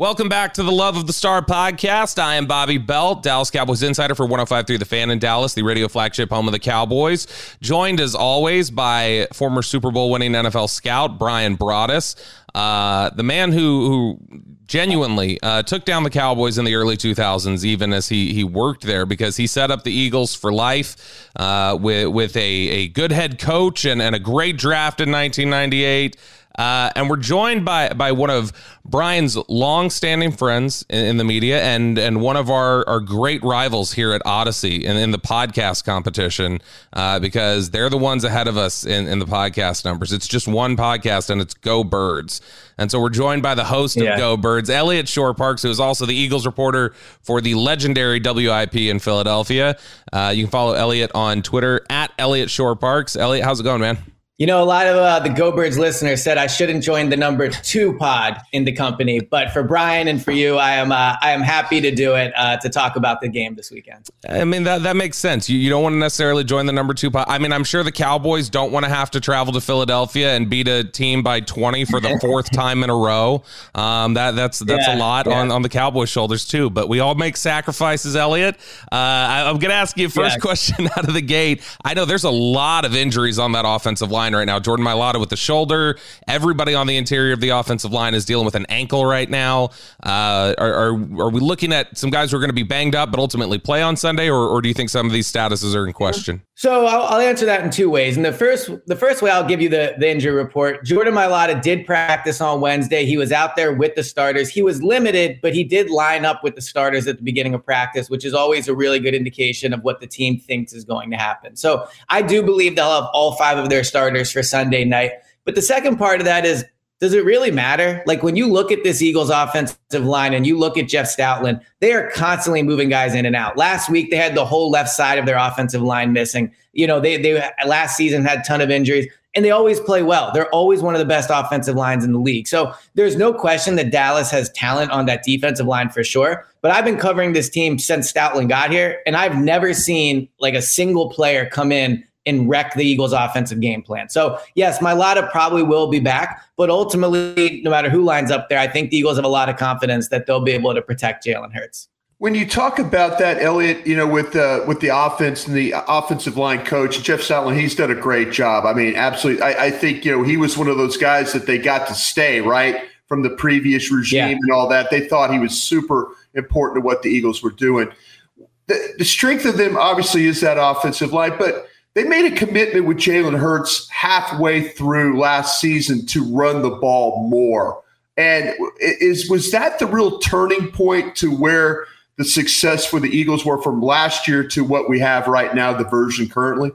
Welcome back to the Love of the Star podcast. I am Bobby Belt, Dallas Cowboys insider for 105.3 The Fan in Dallas, the radio flagship home of the Cowboys. Joined as always by former Super Bowl winning NFL scout Brian Broaddus, uh, the man who who genuinely uh, took down the Cowboys in the early 2000s, even as he he worked there, because he set up the Eagles for life uh, with with a a good head coach and, and a great draft in 1998. Uh, and we're joined by by one of Brian's long-standing friends in, in, the media and and one of our, our great rivals here at Audacy in, in the podcast competition uh, because they're the ones ahead of us in, in the podcast numbers. It's just one podcast and it's Go Birds. And so we're joined by the host of. Go Birds, Eliot Shorr-Parks, who is also the Eagles reporter for the legendary WIP in Philadelphia. Uh, you can follow Eliot on Twitter at Eliot Shorr-Parks. Eliot, how's it going, man? You know, a lot of uh, the Go Birds listeners said I shouldn't join the number two pod in the company, but for Brian and for you, I am uh, I am happy to do it uh, to talk about the game this weekend. I mean that that makes sense. You, you don't want to necessarily join the number two pod. I mean, I'm sure the Cowboys don't want to have to travel to Philadelphia and beat a team by 20 for the fourth time in a row. Um, that that's that's yeah, a lot yeah. on on the Cowboys' shoulders too. But we all make sacrifices, Eliot. Uh, I, am going to ask you a first yeah. question out of the gate. I know there's a lot of injuries on that offensive line line right now. Jordan Mailata with the shoulder. Everybody on the interior of the offensive line is dealing with an ankle right now. Uh, are, are, are we looking at some guys who are going to be banged up but ultimately play on Sunday, or, or do you think some of these statuses are in question? So I'll, I'll, answer that in two ways. And the first, the first way I'll give you the, the injury report. Jordan Mailata did practice on Wednesday. He was out there with the starters. He was limited, but he did line up with the starters at the beginning of practice, which is always a really good indication of what the team thinks is going to happen. So I do believe they'll have all five of their starters for Sunday night. But the second part of that is does it really matter? Like when you look at this Eagles offensive line and you look at Jeff Stoutland, they are constantly moving guys in and out. Last week they had the whole left side of their offensive line missing. You know, they they last season had a ton of injuries and they always play well. They're always one of the best offensive lines in the league. So there's no question that Dallas has talent on that defensive line for sure. But I've been covering this team since Stoutland got here, and I've never seen like a single player come in and wreck the Eagles' offensive game plan. So, yes, Mailata probably will be back, but ultimately, no matter who lines up there, I think the Eagles have a lot of confidence that they'll be able to protect Jalen Hurts. When you talk about that, Eliot, you know, with the with the offense and the offensive line coach Jeff Stoutland, he's done a great job. I mean, absolutely. I, I, think you know he was one of those guys that they got to stay right from the previous regime yeah. and all that. They thought he was super important to what the Eagles were doing. The, the strength of them obviously is that offensive line, but they made a commitment with Jalen Hurts halfway through last season to run the ball more. And is was that the real turning point to where the success for the Eagles were from last year to what we have right now, the version currently?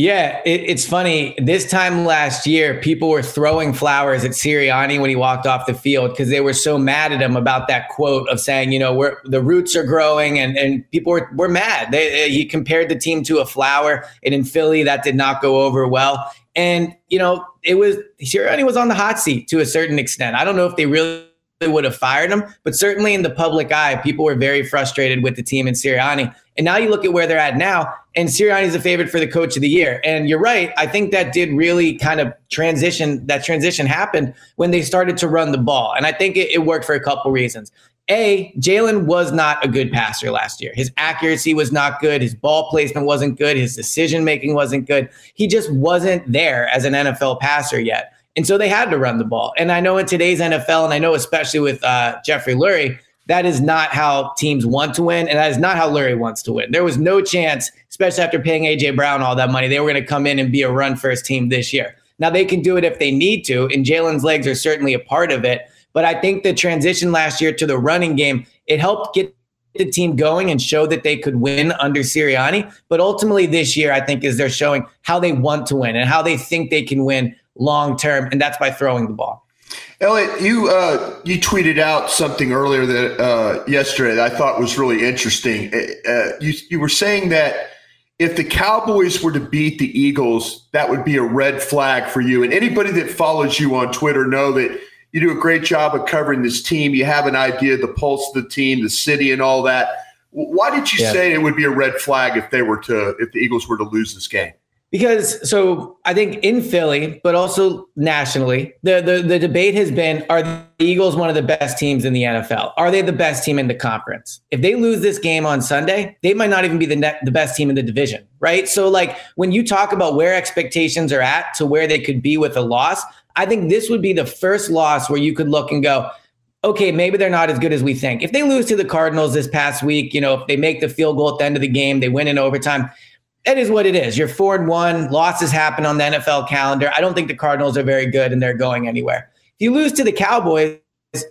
Yeah, it, it's funny. This time last year, people were throwing flowers at Sirianni when he walked off the field because they were so mad at him about that quote of saying, you know, we're, the roots are growing, and, and people were, were mad. They, uh, he compared the team to a flower, and in Philly, that did not go over well. And, you know, it was Sirianni was on the hot seat to a certain extent. I don't know if they really would have fired him, but certainly in the public eye, people were very frustrated with the team and Sirianni. And now you look at where they're at now, and Sirianni is a favorite for the coach of the year. And you're right. I think that did really kind of transition. That transition happened when they started to run the ball, and I think it, it worked for a couple reasons. A, Jalen was not a good passer last year. His accuracy was not good. His ball placement wasn't good. His decision making wasn't good. He just wasn't there as an NFL passer yet. And so they had to run the ball. And I know in today's NFL, and I know especially with uh, Jeffrey Lurie, that is not how teams want to win, and that is not how Lurie wants to win. There was no chance, especially after paying AJ Brown all that money, they were going to come in and be a run first team this year. Now they can do it if they need to, and Jalen's legs are certainly a part of it. But I think the transition last year to the running game, it helped get the team going and show that they could win under Sirianni. But ultimately this year, I think is they're showing how they want to win and how they think they can win long term, and that's by throwing the ball. Eliot, you uh, you tweeted out something earlier that uh, yesterday that I thought was really interesting. Uh, uh, you you were saying that if the Cowboys were to beat the Eagles, that would be a red flag for you. And anybody that follows you on Twitter know that you do a great job of covering this team. You have an idea of the pulse of the team, the city, and all that. Why did you yeah. say it would be a red flag if they were to if the Eagles were to lose this game? Because so I think in Philly, but also nationally, the, the the debate has been: Are the Eagles one of the best teams in the NFL? Are they the best team in the conference? If they lose this game on Sunday, they might not even be the net, the best team in the division, right? So like when you talk about where expectations are at to where they could be with a loss, I think this would be the first loss where you could look and go, okay, maybe they're not as good as we think. If they lose to the Cardinals this past week, you know, if they make the field goal at the end of the game, they win in overtime it is what it is. You're four and one. Losses happen on the NFL calendar. I don't think the Cardinals are very good and they're going anywhere. If you lose to the Cowboys,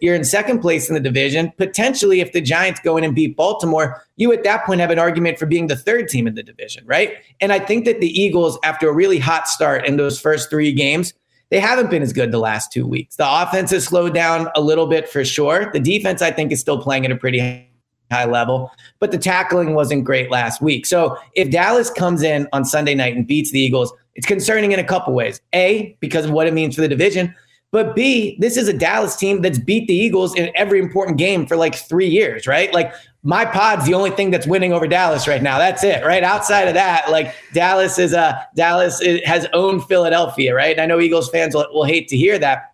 you're in second place in the division. Potentially, if the Giants go in and beat Baltimore, you at that point have an argument for being the third team in the division, right? And I think that the Eagles, after a really hot start in those first three games, they haven't been as good the last two weeks. The offense has slowed down a little bit for sure. The defense, I think, is still playing at a pretty high level, but the tackling wasn't great last week. So if Dallas comes in on Sunday night and beats the Eagles, it's concerning in a couple ways. A, because of what it means for the division, but B, this is a Dallas team that's beat the Eagles in every important game for like three years, right? Like my pod's the only thing that's winning over Dallas right now. That's it, right? Outside of that, like Dallas is a uh, Dallas has owned Philadelphia, right? And I know Eagles fans will, will hate to hear that,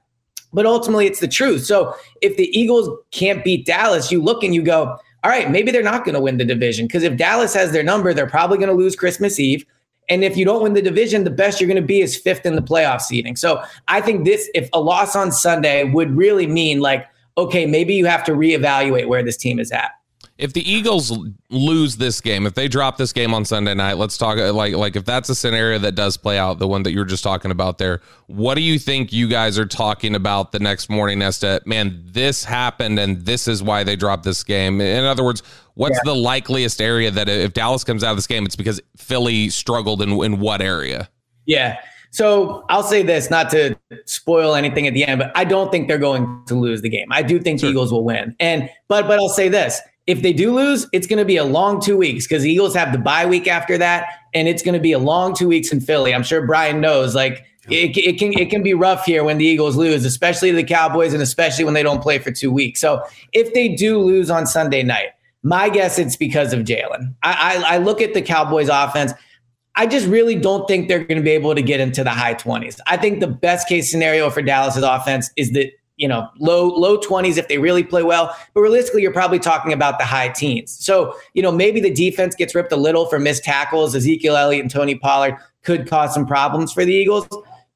but ultimately it's the truth. So if the Eagles can't beat Dallas, you look and you go, all right, maybe they're not going to win the division because if Dallas has their number, they're probably going to lose Christmas Eve. And if you don't win the division, the best you're going to be is fifth in the playoff seeding. So I think this, if a loss on Sunday would really mean like, okay, maybe you have to reevaluate where this team is at if the Eagles lose this game, if they drop this game on Sunday night, let's talk like like if that's a scenario that does play out, the one that you were just talking about there. What do you think you guys are talking about the next morning as to man, this happened and this is why they dropped this game? In other words, what's yeah. the likeliest area that if Dallas comes out of this game, it's because Philly struggled in in what area? Yeah. So I'll say this, not to spoil anything at the end, but I don't think they're going to lose the game. I do think sure. the Eagles will win. And but but I'll say this if they do lose, it's going to be a long two weeks because the Eagles have the bye week after that, and it's going to be a long two weeks in Philly. I'm sure Brian knows. Like it, it can it can be rough here when the Eagles lose, especially the Cowboys, and especially when they don't play for two weeks. So if they do lose on Sunday night, my guess it's because of Jalen. I, I, I look at the Cowboys offense. I just really don't think they're going to be able to get into the high 20s. I think the best case scenario for Dallas's offense is that you know, low low 20s if they really play well. But realistically, you're probably talking about the high teens. So, you know, maybe the defense gets ripped a little for missed tackles. Ezekiel Elliott and Tony Pollard could cause some problems for the Eagles.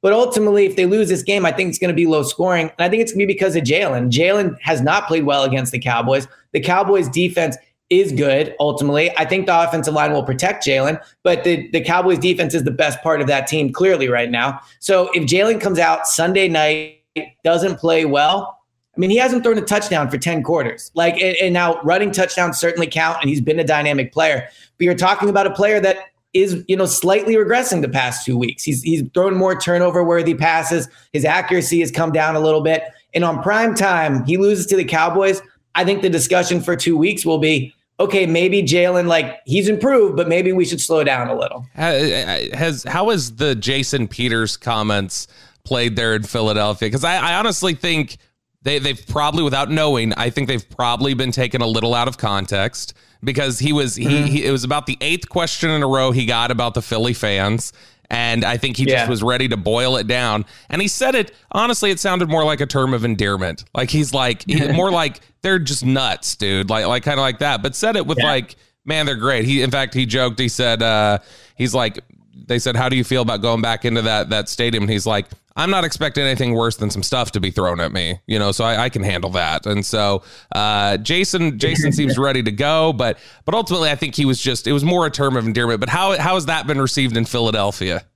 But ultimately, if they lose this game, I think it's going to be low scoring. And I think it's going to be because of Jalen. Jalen has not played well against the Cowboys. The Cowboys defense is good ultimately. I think the offensive line will protect Jalen, but the, the Cowboys defense is the best part of that team clearly right now. So if Jalen comes out Sunday night, doesn't play well, I mean, he hasn't thrown a touchdown for 10 quarters. Like, and, and, now running touchdowns certainly count, and he's been a dynamic player. But you're talking about a player that is you know slightly regressing the past two weeks. He's he's thrown more turnover worthy passes. His accuracy has come down a little bit. And on prime time, he loses to the Cowboys. I think the discussion for two weeks will be okay, maybe Jalen, like he's improved, but maybe we should slow down a little. Uh, uh, has how has the Jason Peters comments played there in Philadelphia? Because I, I honestly think they they've probably, without knowing, I think they've probably been taken a little out of context because he was he, mm-hmm. he it was about the eighth question in a row he got about the Philly fans. And I think he yeah. just was ready to boil it down. And he said it honestly, it sounded more like a term of endearment. Like he's like he, more like they're just nuts, dude. Like like kind of like that. But said it with yeah. like, man, they're great. He in fact he joked, he said, uh, he's like they said, How do you feel about going back into that that stadium? And he's like, I'm not expecting anything worse than some stuff to be thrown at me, you know, so I, I can handle that. And so uh, Jason Jason seems ready to go, but but ultimately I think he was just it was more a term of endearment. But how how has that been received in Philadelphia?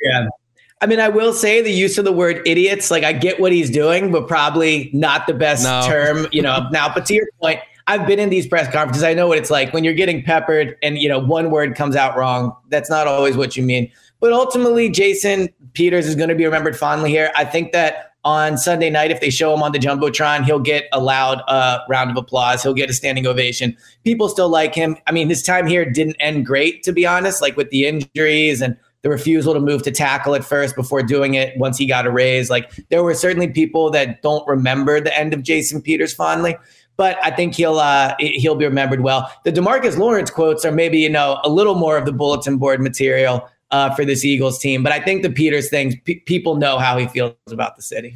Yeah. I mean, I will say the use of the word idiots, like I get what he's doing, but probably not the best no. term, you know. now, but to your point, I've been in these press conferences. I know what it's like when you're getting peppered and you know one word comes out wrong. That's not always what you mean. But ultimately, Jason Peters is going to be remembered fondly here. I think that on Sunday night, if they show him on the Jumbotron, he'll get a loud uh, round of applause. He'll get a standing ovation. People still like him. I mean, his time here didn't end great, to be honest, like with the injuries and the refusal to move to tackle at first before doing it once he got a raise. Like there were certainly people that don't remember the end of Jason Peters fondly but I think he'll uh, he'll be remembered well. The Demarcus Lawrence quotes are maybe you know a little more of the bulletin board material uh, for this Eagles team. But I think the Peters things, people know how he feels about the city.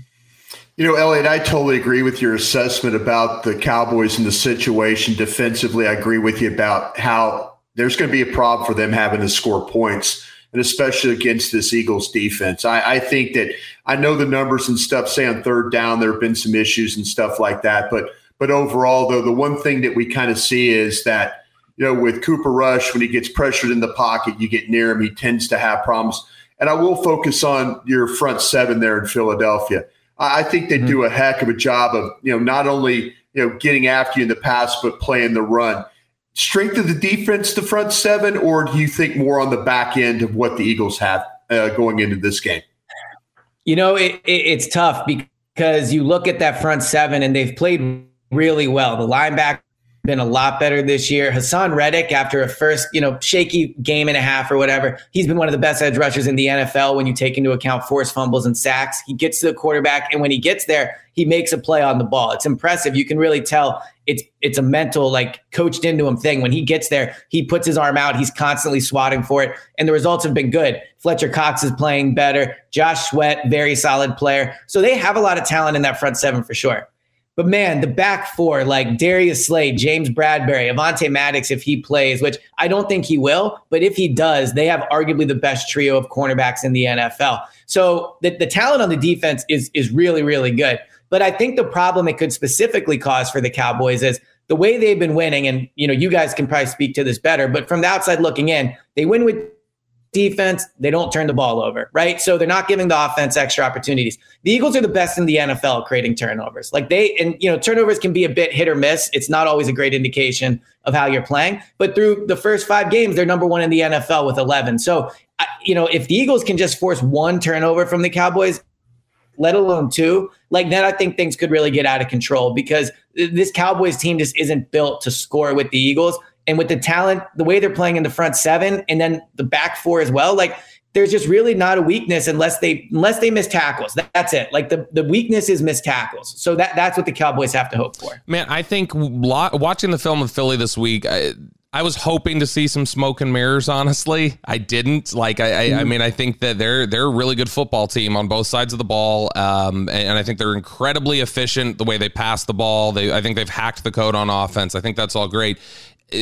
You know, Eliot, I totally agree with your assessment about the Cowboys and the situation defensively. I agree with you about how there's going to be a problem for them having to score points, and especially against this Eagles defense. I, I think that I know the numbers and stuff say on third down there have been some issues and stuff like that, but but overall, though, the one thing that we kind of see is that you know, with Cooper Rush, when he gets pressured in the pocket, you get near him, he tends to have problems. And I will focus on your front seven there in Philadelphia. I think they mm-hmm. do a heck of a job of, you know, not only, you know, getting after you in the pass, but playing the run. Strength of the defense, the front seven, or do you think more on the back end of what the Eagles have uh, going into this game? You know, it, it, it's tough because you look at that front seven and they've played really well. The linebacker been a lot better this year. Haason Reddick, after a first, you know, shaky game and a half or whatever, he's been one of the best edge rushers in the NFL when you take into account forced fumbles and sacks. He gets to the quarterback, and when he gets there, he makes a play on the ball. It's impressive. You can really tell it's it's a mental, like coached into him thing. When he gets there, he puts his arm out. He's constantly swatting for it, and the results have been good. Fletcher Cox is playing better. Josh Sweat, very solid player. So they have a lot of talent in that front seven for sure. But man, the back four, like Darius Slay, James Bradberry, Avonte Maddox, if he plays, which I don't think he will, but if he does, they have arguably the best trio of cornerbacks in the NFL. So the, the talent on the defense is is really, really good. But I think the problem it could specifically cause for the Cowboys is the way they've been winning, and you know, you guys can probably speak to this better, but from the outside looking in, they win with defense, they don't turn the ball over, right? So they're not giving the offense extra opportunities. The Eagles are the best in the NFL creating turnovers. Like they, and you know, turnovers can be a bit hit or miss. It's not always a great indication of how you're playing. But through the first five games, they're number one in the NFL with 11. So, you know, if the Eagles can just force one turnover from the Cowboys, let alone two, like then I think things could really get out of control because this Cowboys team just isn't built to score with the Eagles and with the talent, the way they're playing in the front seven and then the back four as well, like there's just really not a weakness unless they unless they miss tackles. That's it. Like the, the weakness is miss tackles. So that that's what the Cowboys have to hope for. Man, I think watching the film of Philly this week. I, I was hoping to see some smoke and mirrors. Honestly, I didn't. Like, I, I, I, mm-hmm. mean, I think that they're they're a really good football team on both sides of the ball, um, and, and, I think they're incredibly efficient the way they pass the ball. They, I think they've hacked the code on offense. I think that's all great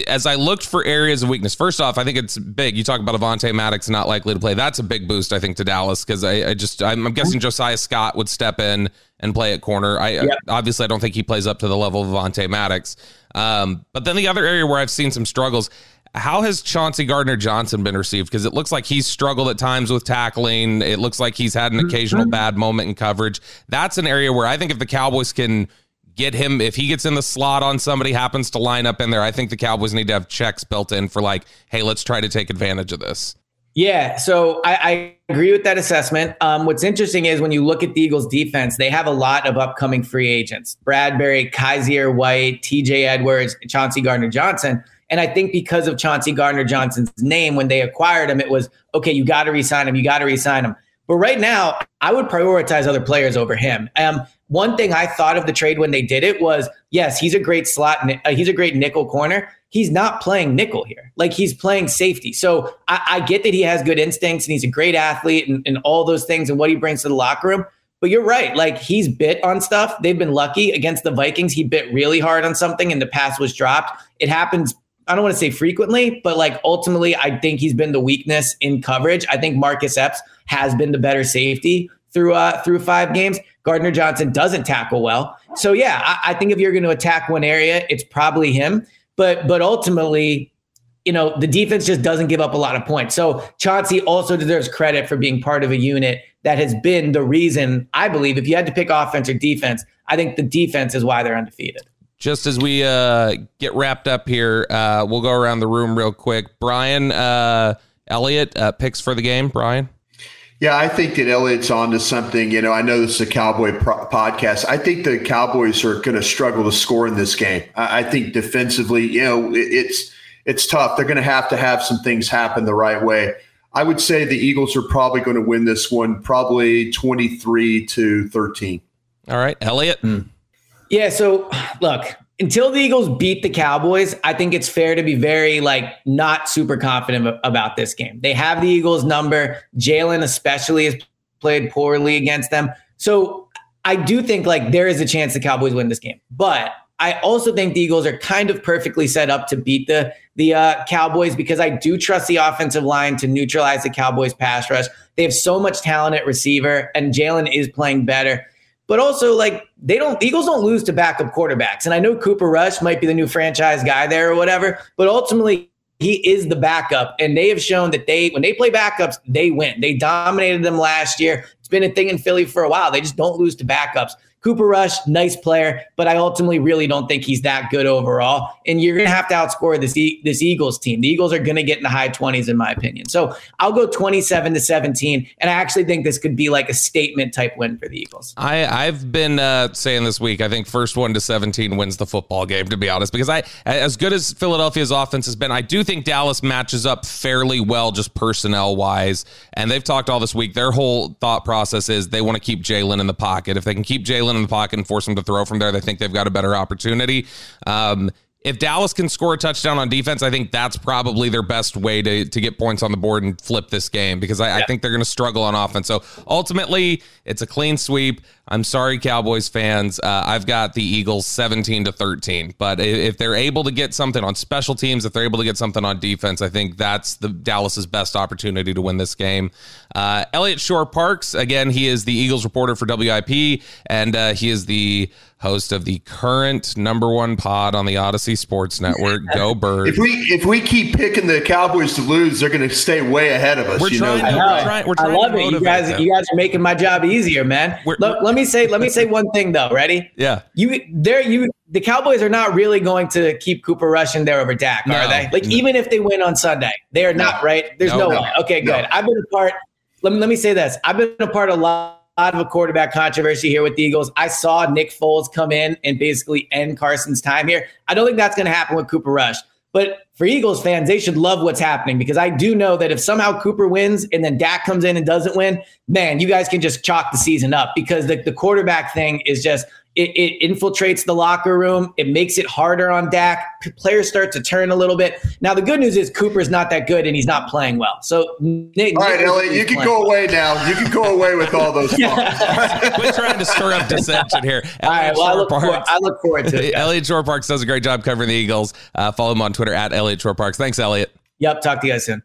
as I looked for areas of weakness, first off, I think it's big. You talk about Avonte Maddox not likely to play. That's a big boost, I think, to Dallas because I, I, just I'm, I'm, guessing Josiah Scott would step in and play at corner. I yep. obviously I don't think he plays up to the level of Avonte Maddox. Um, but then the other area where I've seen some struggles. How has Chauncey Gardner Johnson been received? Because it looks like he's struggled at times with tackling. It looks like he's had an occasional mm-hmm. bad moment in coverage. That's an area where I think if the Cowboys can get him if he gets in the slot on somebody happens to line up in there. I think the Cowboys need to have checks built in for like, hey, let's try to take advantage of this. Yeah, so I, I agree with that assessment. Um, what's interesting is when you look at the Eagles' defense, they have a lot of upcoming free agents: Bradberry, Kyzir White, T.J. Edwards, Chauncey Gardner Johnson. And I think because of Chauncey Gardner Johnson's name, when they acquired him, it was okay. You got to resign him. You got to resign him. But right now, I would prioritize other players over him. Um, one thing I thought of the trade when they did it was, yes, he's a great slot. Uh, he's a great nickel corner he's not playing nickel here. Like he's playing safety. So I, I get that he has good instincts and he's a great athlete and, and all those things and what he brings to the locker room. But you're right. Like he's bit on stuff. They've been lucky against the Vikings. He bit really hard on something and the pass was dropped. It happens. I don't want to say frequently, but like ultimately, I think he's been the weakness in coverage. I think Marcus Epps has been the better safety through uh, through five games. Gardner Johnson doesn't tackle well. So yeah, I, I think if you're going to attack one area, it's probably him. But but ultimately, you know, the defense just doesn't give up a lot of points. So Chauncey also deserves credit for being part of a unit that has been the reason, I believe, if you had to pick offense or defense, I think the defense is why they're undefeated. Just as we uh, get wrapped up here, uh, we'll go around the room real quick. Brian uh, Eliot, uh, picks for the game. Brian? Yeah, I think that Eliot's on to something. You know, I know this is a Cowboy pro- podcast. I think the Cowboys are going to struggle to score in this game. I, I think defensively, you know, it, it's it's tough. They're going to have to have some things happen the right way. I would say the Eagles are probably going to win this one, probably twenty three to thirteen. All right, Eliot. Mm. Yeah. So look, until the Eagles beat the Cowboys, I think it's fair to be very like not super confident about this game. They have the Eagles number. Jalen especially has played poorly against them. So I do think like there is a chance the Cowboys win this game. But I also think the Eagles are kind of perfectly set up to beat the the uh, Cowboys because I do trust the offensive line to neutralize the Cowboys pass rush. They have so much talent at receiver, and Jalen is playing better. But also, like they don't Eagles don't lose to backup quarterbacks. And I know Cooper Rush might be the new franchise guy there or whatever, but ultimately he is the backup. And they have shown that they when they play backups, they win. They dominated them last year. It's been a thing in Philly for a while. They just don't lose to backups. Cooper Rush, nice player, but I ultimately really don't think he's that good overall. And you're going to have to outscore this e- this Eagles team. The Eagles are going to get in the high 20s, in my opinion. So I'll go 27 to 17, and I actually think this could be like a statement type win for the Eagles. I I've been uh, saying this week. I think first one to 17 wins the football game. To be honest, because I as good as Philadelphia's offense has been, I do think Dallas matches up fairly well just personnel wise. And they've talked all this week. Their whole thought process is they want to keep Jalen in the pocket. If they can keep Jalen in the pocket and force them to throw from there, they think they've got a better opportunity. Um, if Dallas can score a touchdown on defense, I think that's probably their best way to, to get points on the board and flip this game because I, yeah. I think they're going to struggle on offense. So ultimately, it's a clean sweep. I'm sorry, Cowboys fans. Uh, I've got the Eagles 17 to 13. But if they're able to get something on special teams, if they're able to get something on defense, I think that's the Dallas's best opportunity to win this game. Uh, Eliot Shorr-Parks, again, he is the Eagles reporter for WIP, and uh, he is the host of the current number one pod on the Audacy Sports Network. Go Birds! If we if we keep picking the Cowboys to lose, they're going to stay way ahead of us. We're trying. To, we're trying. We're trying I love it. You guys, them. you guys are making my job easier, man. Look, let me say let me say one thing though. Ready? Yeah. You there you the Cowboys are not really going to keep Cooper Rush in there over Dak, no, are they? Like no. even if they win on Sunday, they are not, right? There's no, no way. Okay, good. I've been a part. Let me let me say this. I've been a part of a lot of a quarterback controversy here with the Eagles. I saw Nick Foles come in and basically end Carson's time here. I don't think that's going to happen with Cooper Rush. But for Eagles fans, they should love what's happening because I do know that if somehow Cooper wins and then Dak comes in and doesn't win, man, you guys can just chalk the season up because the, the quarterback thing is just it, it, infiltrates the locker room. It makes it harder on Dak. Players start to turn a little bit. Now the good news is Cooper's not that good and he's not playing well. So Nick, all right, Nick Elliott, you can go well. away now. You can go away with all those. We're trying to stir up dissension here. All right, well, I look, forward, I look, forward, to it. Eliot Shorr-Parks does a great job covering the Eagles. Uh, follow him on Twitter at Eliot Shorr-Parks. Thanks, Eliot. Yep. Talk to you guys soon.